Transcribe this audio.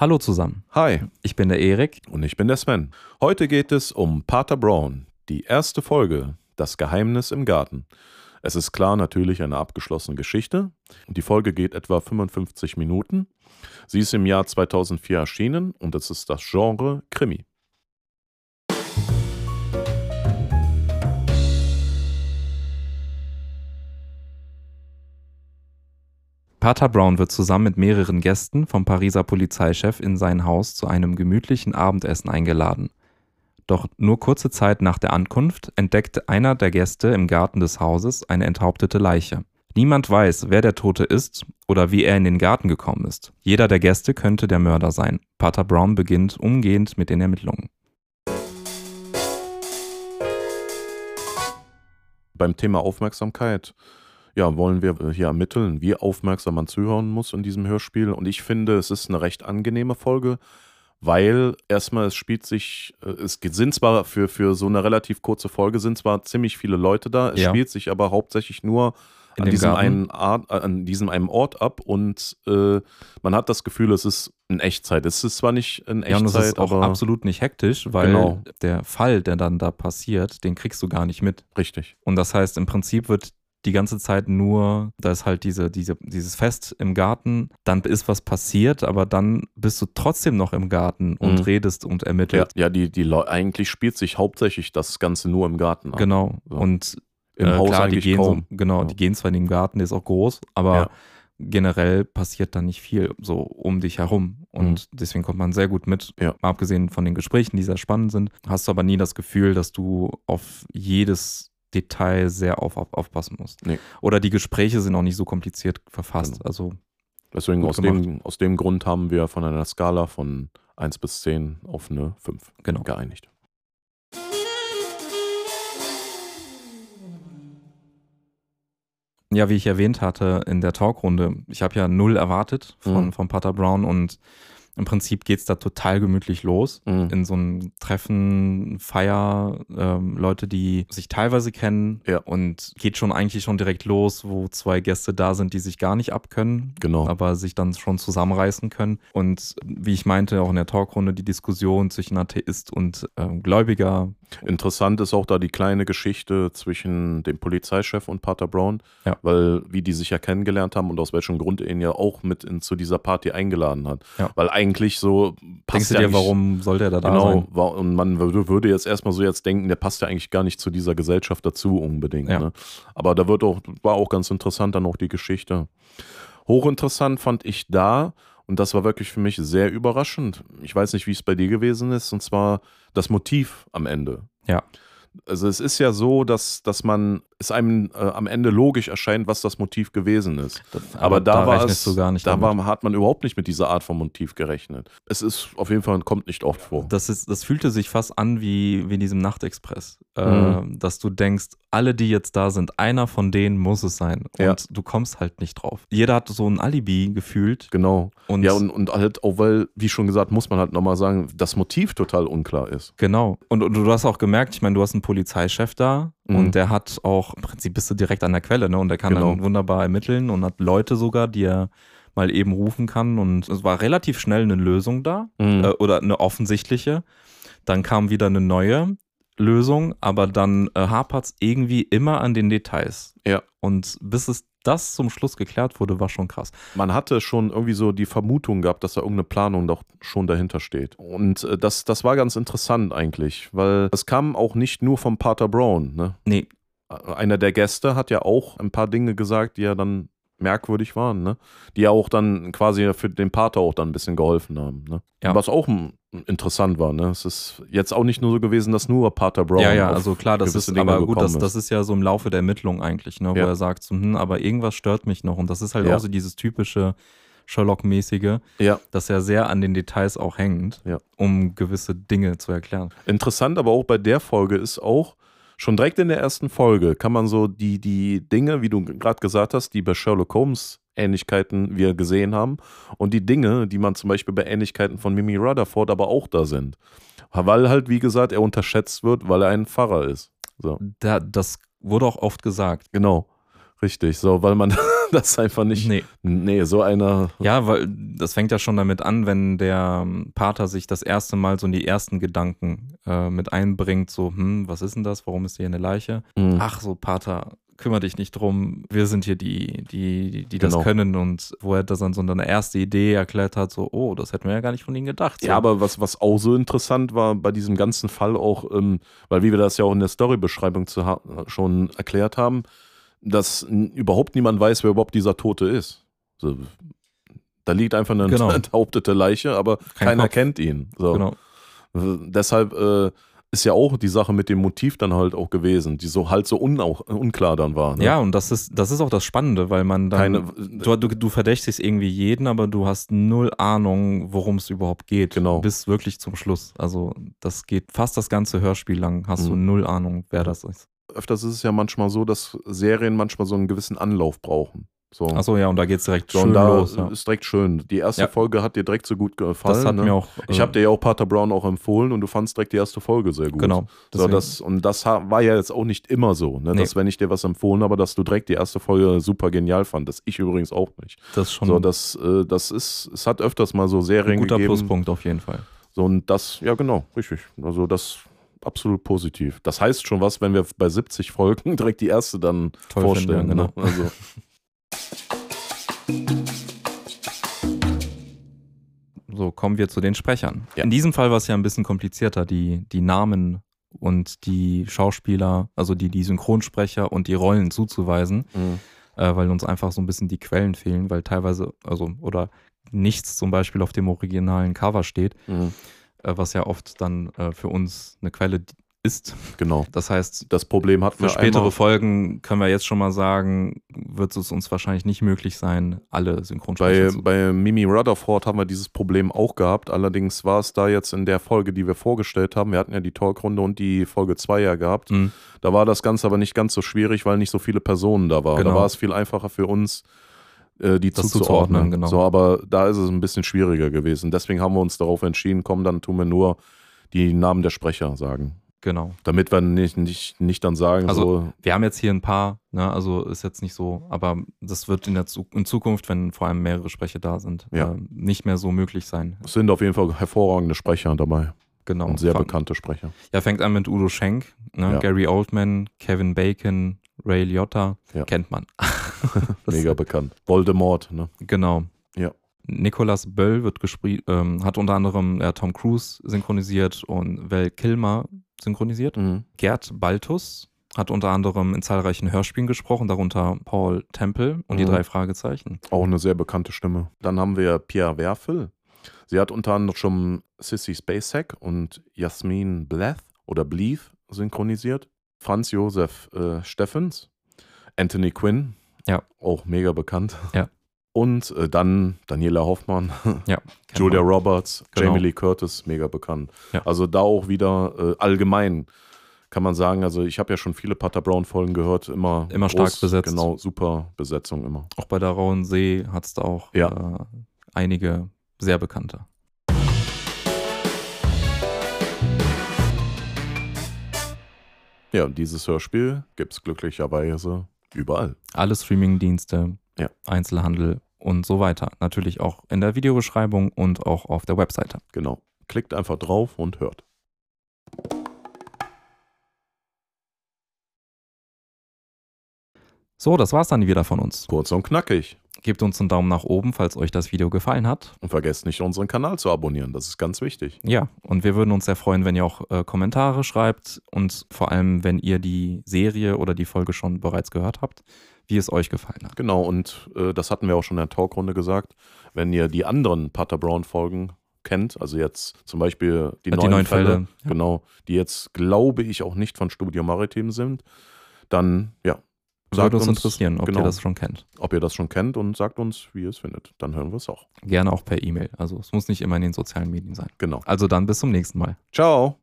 Hallo zusammen. Hi. Ich bin der Erik. Und ich bin der Sven. Heute geht es um Pater Brown, die erste Folge, Das Geheimnis im Garten. Es ist klar natürlich eine abgeschlossene Geschichte. Die Folge geht etwa 55 Minuten. Sie ist im Jahr 2004 erschienen und es ist das Genre Krimi. Pater Brown wird zusammen mit mehreren Gästen vom Pariser Polizeichef in sein Haus zu einem gemütlichen Abendessen eingeladen. Doch nur kurze Zeit nach der Ankunft entdeckt einer der Gäste im Garten des Hauses eine enthauptete Leiche. Niemand weiß, wer der Tote ist oder wie er in den Garten gekommen ist. Jeder der Gäste könnte der Mörder sein. Pater Brown beginnt umgehend mit den Ermittlungen. Beim Thema Aufmerksamkeit ja, wollen wir hier ermitteln, wie aufmerksam man zuhören muss in diesem Hörspiel. Und ich finde, es ist eine recht angenehme Folge, weil erstmal es spielt sich, äh, es sind zwar für, für so eine relativ kurze Folge sind zwar ziemlich viele Leute da, es Ja. spielt sich aber hauptsächlich nur In an diesem, einen Art, an diesem einen Ort ab und äh, man hat das Gefühl, es ist in Echtzeit. Es ist zwar nicht in Ja, und es Echtzeit, ist auch aber absolut nicht hektisch, weil Genau. der Fall, der dann da passiert, den kriegst du gar nicht mit. richtig. Und das heißt, im Prinzip wird die ganze Zeit nur, da ist halt diese, diese, dieses Fest im Garten, dann ist was passiert, aber dann bist du trotzdem noch im Garten und Mhm. redest und Ja, ermittelt. ja die, die Leu- eigentlich spielt sich hauptsächlich das Ganze nur im Garten ab. Genau. So. Und Im äh, Haus klar, die gehen kaum. So, genau, Ja. die gehen zwar in den Garten, der ist auch groß, aber Ja. generell passiert da nicht viel so um dich herum. Und deswegen kommt man sehr gut mit. Mhm. Ja. Mal abgesehen von den Gesprächen, die sehr spannend sind, hast du aber nie das Gefühl, dass du auf jedes Detail sehr auf, auf, aufpassen musst. Nee. Oder die Gespräche sind auch nicht so kompliziert verfasst. Genau. Also Deswegen aus dem, aus dem Grund haben wir von einer Skala von 1 bis 10 auf eine 5 genau. geeinigt. Ja, wie ich erwähnt hatte in der Talkrunde, ich habe ja null erwartet von, Mhm. von Pater Brown und im Prinzip geht es da total gemütlich los. Mhm. in so einem Treffen, Feier, ähm, Leute, die sich teilweise kennen Ja. und geht schon eigentlich schon direkt los, wo zwei Gäste da sind, die sich gar nicht abkönnen, Genau. aber sich dann schon zusammenreißen können. Und wie ich meinte, auch in der Talkrunde die Diskussion zwischen Atheist und ähm, Gläubiger. Interessant ist auch da die kleine Geschichte zwischen dem Polizeichef und Pater Brown, Ja. weil wie die sich ja kennengelernt haben und aus welchem Grund er ihn ja auch mit in, zu dieser Party eingeladen hat. Ja. Weil eigentlich so Denkst du ja dir, warum sollte er da, da Genau, sein? war, und man würde, würde jetzt erstmal so jetzt denken, der passt ja eigentlich gar nicht zu dieser Gesellschaft dazu unbedingt. Ja. Ne? Aber da wird auch, war auch ganz interessant dann auch die Geschichte. Hochinteressant fand ich da, und das war wirklich für mich sehr überraschend. Ich weiß nicht, wie es bei dir gewesen ist, und zwar das Motiv am Ende. Ja. Also es ist ja so, dass, dass man es einem äh, am Ende logisch erscheint, was das Motiv gewesen ist. Aber, da, war rechnest es, da war, hat man überhaupt nicht mit dieser Art von Motiv gerechnet. Es ist auf jeden Fall, kommt nicht oft vor. Das, ist, das fühlte sich fast an wie, wie in diesem Nachtexpress. Äh, Mhm. dass du denkst, alle, die jetzt da sind, einer von denen muss es sein. Und Ja. du kommst halt nicht drauf. Jeder hat so ein Alibi gefühlt. Genau. Und, ja, und, und halt auch, weil, wie schon gesagt, muss man halt nochmal sagen, das Motiv total unklar ist. genau. Und, und du hast auch gemerkt, ich meine, du hast einen Polizeichef da Mhm. und der hat auch, im Prinzip bist du direkt an der Quelle, ne? Und der kann Genau. dann wunderbar ermitteln und hat Leute sogar, die er mal eben rufen kann. Und es war relativ schnell eine Lösung da. Mhm. äh, oder eine offensichtliche. Dann kam wieder eine neue Lösung, aber dann äh, hapert es irgendwie immer an den Details. Ja. Und bis es das zum Schluss geklärt wurde, war schon krass. Man hatte schon irgendwie so die Vermutung gehabt, dass da irgendeine Planung doch schon dahinter steht. Und äh, das, das war ganz interessant eigentlich, weil es kam auch nicht nur vom Pater Brown. Ne? Nee, Einer der Gäste hat ja auch ein paar Dinge gesagt, die ja dann merkwürdig waren, ne? die ja auch dann quasi für den Pater auch dann ein bisschen geholfen haben. Ne? Ja. Was auch interessant war. Ne? Es ist jetzt auch nicht nur so gewesen, dass nur Pater Brown. ja, ja, also klar, das ist, Dinge aber gut, das, das ist ja so im Laufe der Ermittlung eigentlich, ne, wo Ja. er sagt, so, hm, aber irgendwas stört mich noch. Und das ist halt Ja. auch so dieses typische Sherlock-mäßige, Ja, dass er sehr an den Details auch hängt, Ja. um gewisse Dinge zu erklären. Interessant, aber auch bei der Folge ist auch, schon direkt in der ersten Folge kann man so die, die Dinge, wie du gerade gesagt hast, die bei Sherlock Holmes Ähnlichkeiten wir gesehen haben und die Dinge, die man zum Beispiel bei Ähnlichkeiten von Mimi Rutherford aber auch da sind. Weil halt, wie gesagt, er unterschätzt wird, weil er ein Pfarrer ist. So, Da, das wurde auch oft gesagt. genau. Richtig, so, weil man, das ist einfach nicht. Nee. Nee, so einer. Ja, weil das fängt ja schon damit an, wenn der Pater sich das erste Mal so in die ersten Gedanken äh, mit einbringt, so, hm, was ist denn das? Warum ist hier eine Leiche? Mhm. Ach so, Pater, kümmere dich nicht drum. Wir sind hier die, die, die, die das Genau. können und wo er das dann so eine erste Idee erklärt hat, so, oh, das hätten wir ja gar nicht von ihnen gedacht. So. Ja, aber was, was auch so interessant war bei diesem ganzen Fall auch, ähm, weil wie wir das ja auch in der Storybeschreibung ha schon erklärt haben, dass überhaupt niemand weiß, wer überhaupt dieser Tote ist. So, da liegt einfach eine Genau. enthauptete Leiche, aber Kein keiner Kopf. kennt ihn. So. genau. Deshalb äh, ist ja auch die Sache mit dem Motiv dann halt auch gewesen, die so halt so unau- unklar dann war. Ne? Ja, und das ist, das ist auch das Spannende, weil man dann. Keine, Du, du, du verdächtigst irgendwie jeden, aber du hast null Ahnung, worum es überhaupt geht. Genau. Bis wirklich zum Schluss. Also, das geht fast das ganze Hörspiel lang, hast du Mhm. null Ahnung, wer das ist. Öfters ist es ja manchmal so, dass Serien manchmal so einen gewissen Anlauf brauchen. So. Achso, ja, und da geht es direkt So, schön los. Ja. ist direkt schön. Die erste Ja. Folge hat dir direkt so gut gefallen. Das hat ne? mir auch. Ich äh, habe dir ja auch Pater Brown auch empfohlen und du fandst direkt die erste Folge sehr gut. Genau. So, das, und das war ja jetzt auch nicht immer so, ne? Nee. dass wenn ich dir was empfohlen habe, dass du direkt die erste Folge super genial fandest. Ich übrigens auch nicht. das ist schon So, das, äh, das ist, es hat öfters mal so ein Serien guter gegeben. Pluspunkt auf jeden Fall. So, und das, ja genau, richtig. Also das absolut positiv. Das heißt schon was, wenn wir bei 70 Folgen direkt die erste dann Toll vorstellen. finden, ne? Also, So, kommen wir zu den Sprechern. Ja. In diesem Fall war es ja ein bisschen komplizierter, die, die Namen und die Schauspieler, also die, die Synchronsprecher und die Rollen zuzuweisen, mhm. äh, weil uns einfach so ein bisschen die Quellen fehlen, weil teilweise, also, oder nichts zum Beispiel auf dem originalen Cover steht, Mhm. Äh, was ja oft dann äh, für uns eine Quelle ist. genau. Das heißt, Das Problem hatten für spätere einmal. Folgen können wir jetzt schon mal sagen, wird es uns wahrscheinlich nicht möglich sein, alle Synchronsprecher Bei, bei Mimi Rutherford haben wir dieses Problem auch gehabt. Allerdings war es da jetzt in der Folge, die wir vorgestellt haben. Wir hatten ja die Talkrunde und die Folge 2 ja gehabt. Mhm. Da war das Ganze aber nicht ganz so schwierig, weil nicht so viele Personen da waren. Genau. Da war es viel einfacher für uns, äh, die Das zuzuordnen. genau. So, aber da ist es ein bisschen schwieriger gewesen. Deswegen haben wir uns darauf entschieden, komm, dann tun wir nur die Namen der Sprecher sagen. Genau. Damit wir nicht, nicht, nicht dann sagen, Also, so, Wir haben jetzt hier ein paar, ne, also ist jetzt nicht so, aber das wird in, der Zu in Zukunft, wenn vor allem mehrere Sprecher da sind, Ja. äh, nicht mehr so möglich sein. es sind auf jeden Fall hervorragende Sprecher dabei. Genau. Und sehr Fang- bekannte Sprecher. Ja, fängt an mit Udo Schenk, ne, Ja. Gary Oldman, Kevin Bacon, Ray Liotta, Ja. kennt man. Mega bekannt. Voldemort, ne? Genau. Ja. Nicolas Böll wird ähm, hat unter anderem äh, Tom Cruise synchronisiert und Val Kilmer synchronisiert. Mhm. Gerd Baltus hat unter anderem in zahlreichen Hörspielen gesprochen, darunter Paul Temple und die Mhm. drei Fragezeichen. Auch eine sehr bekannte Stimme. Dann haben wir Pierre Werfel. Sie hat unter anderem schon Sissy Spacek und Jasmin Bleth oder Bleeth synchronisiert. Franz Josef äh, Steffens. Anthony Quinn. Ja. Auch mega bekannt. Ja. Und äh, dann Daniela Hoffmann, Ja, kennt Julia man. Roberts, Genau. Jamie Lee Curtis, mega bekannt. Ja. Also da auch wieder äh, allgemein kann man sagen, also ich habe ja schon viele Pater Brown Folgen gehört, immer Immer stark besetzt. Genau, super Besetzung immer. Auch bei der Rauen See hat es da auch Ja. äh, einige sehr bekannte. Ja, und dieses Hörspiel gibt es glücklicherweise überall. Alle Streamingdienste, Ja. Einzelhandel und so weiter. Natürlich auch in der Videobeschreibung und auch auf der Webseite. Genau. Klickt einfach drauf und hört. So, das war's dann wieder von uns. Kurz und knackig. Gebt uns einen Daumen nach oben, falls euch das Video gefallen hat. Und vergesst nicht, unseren Kanal zu abonnieren. Das ist ganz wichtig. Ja, und wir würden uns sehr freuen, wenn ihr auch äh, Kommentare schreibt und vor allem, wenn ihr die Serie oder die Folge schon bereits gehört habt, wie es euch gefallen hat. Genau, und äh, das hatten wir auch schon in der Talkrunde gesagt. Wenn ihr die anderen Pater Brown-Folgen kennt, also jetzt zum Beispiel die, Äh, neuen, neuen Fälle, Fälle, ja. genau, die jetzt, glaube ich, auch nicht von Studio Maritim sind, dann, ja, sagt Würde uns interessieren, ob genau. ihr das schon kennt. ob ihr das schon kennt und sagt uns, wie ihr es findet. Dann hören wir es auch. Gerne auch per E-Mail. Also es muss nicht immer in den sozialen Medien sein. Genau. Also dann bis zum nächsten Mal. Ciao.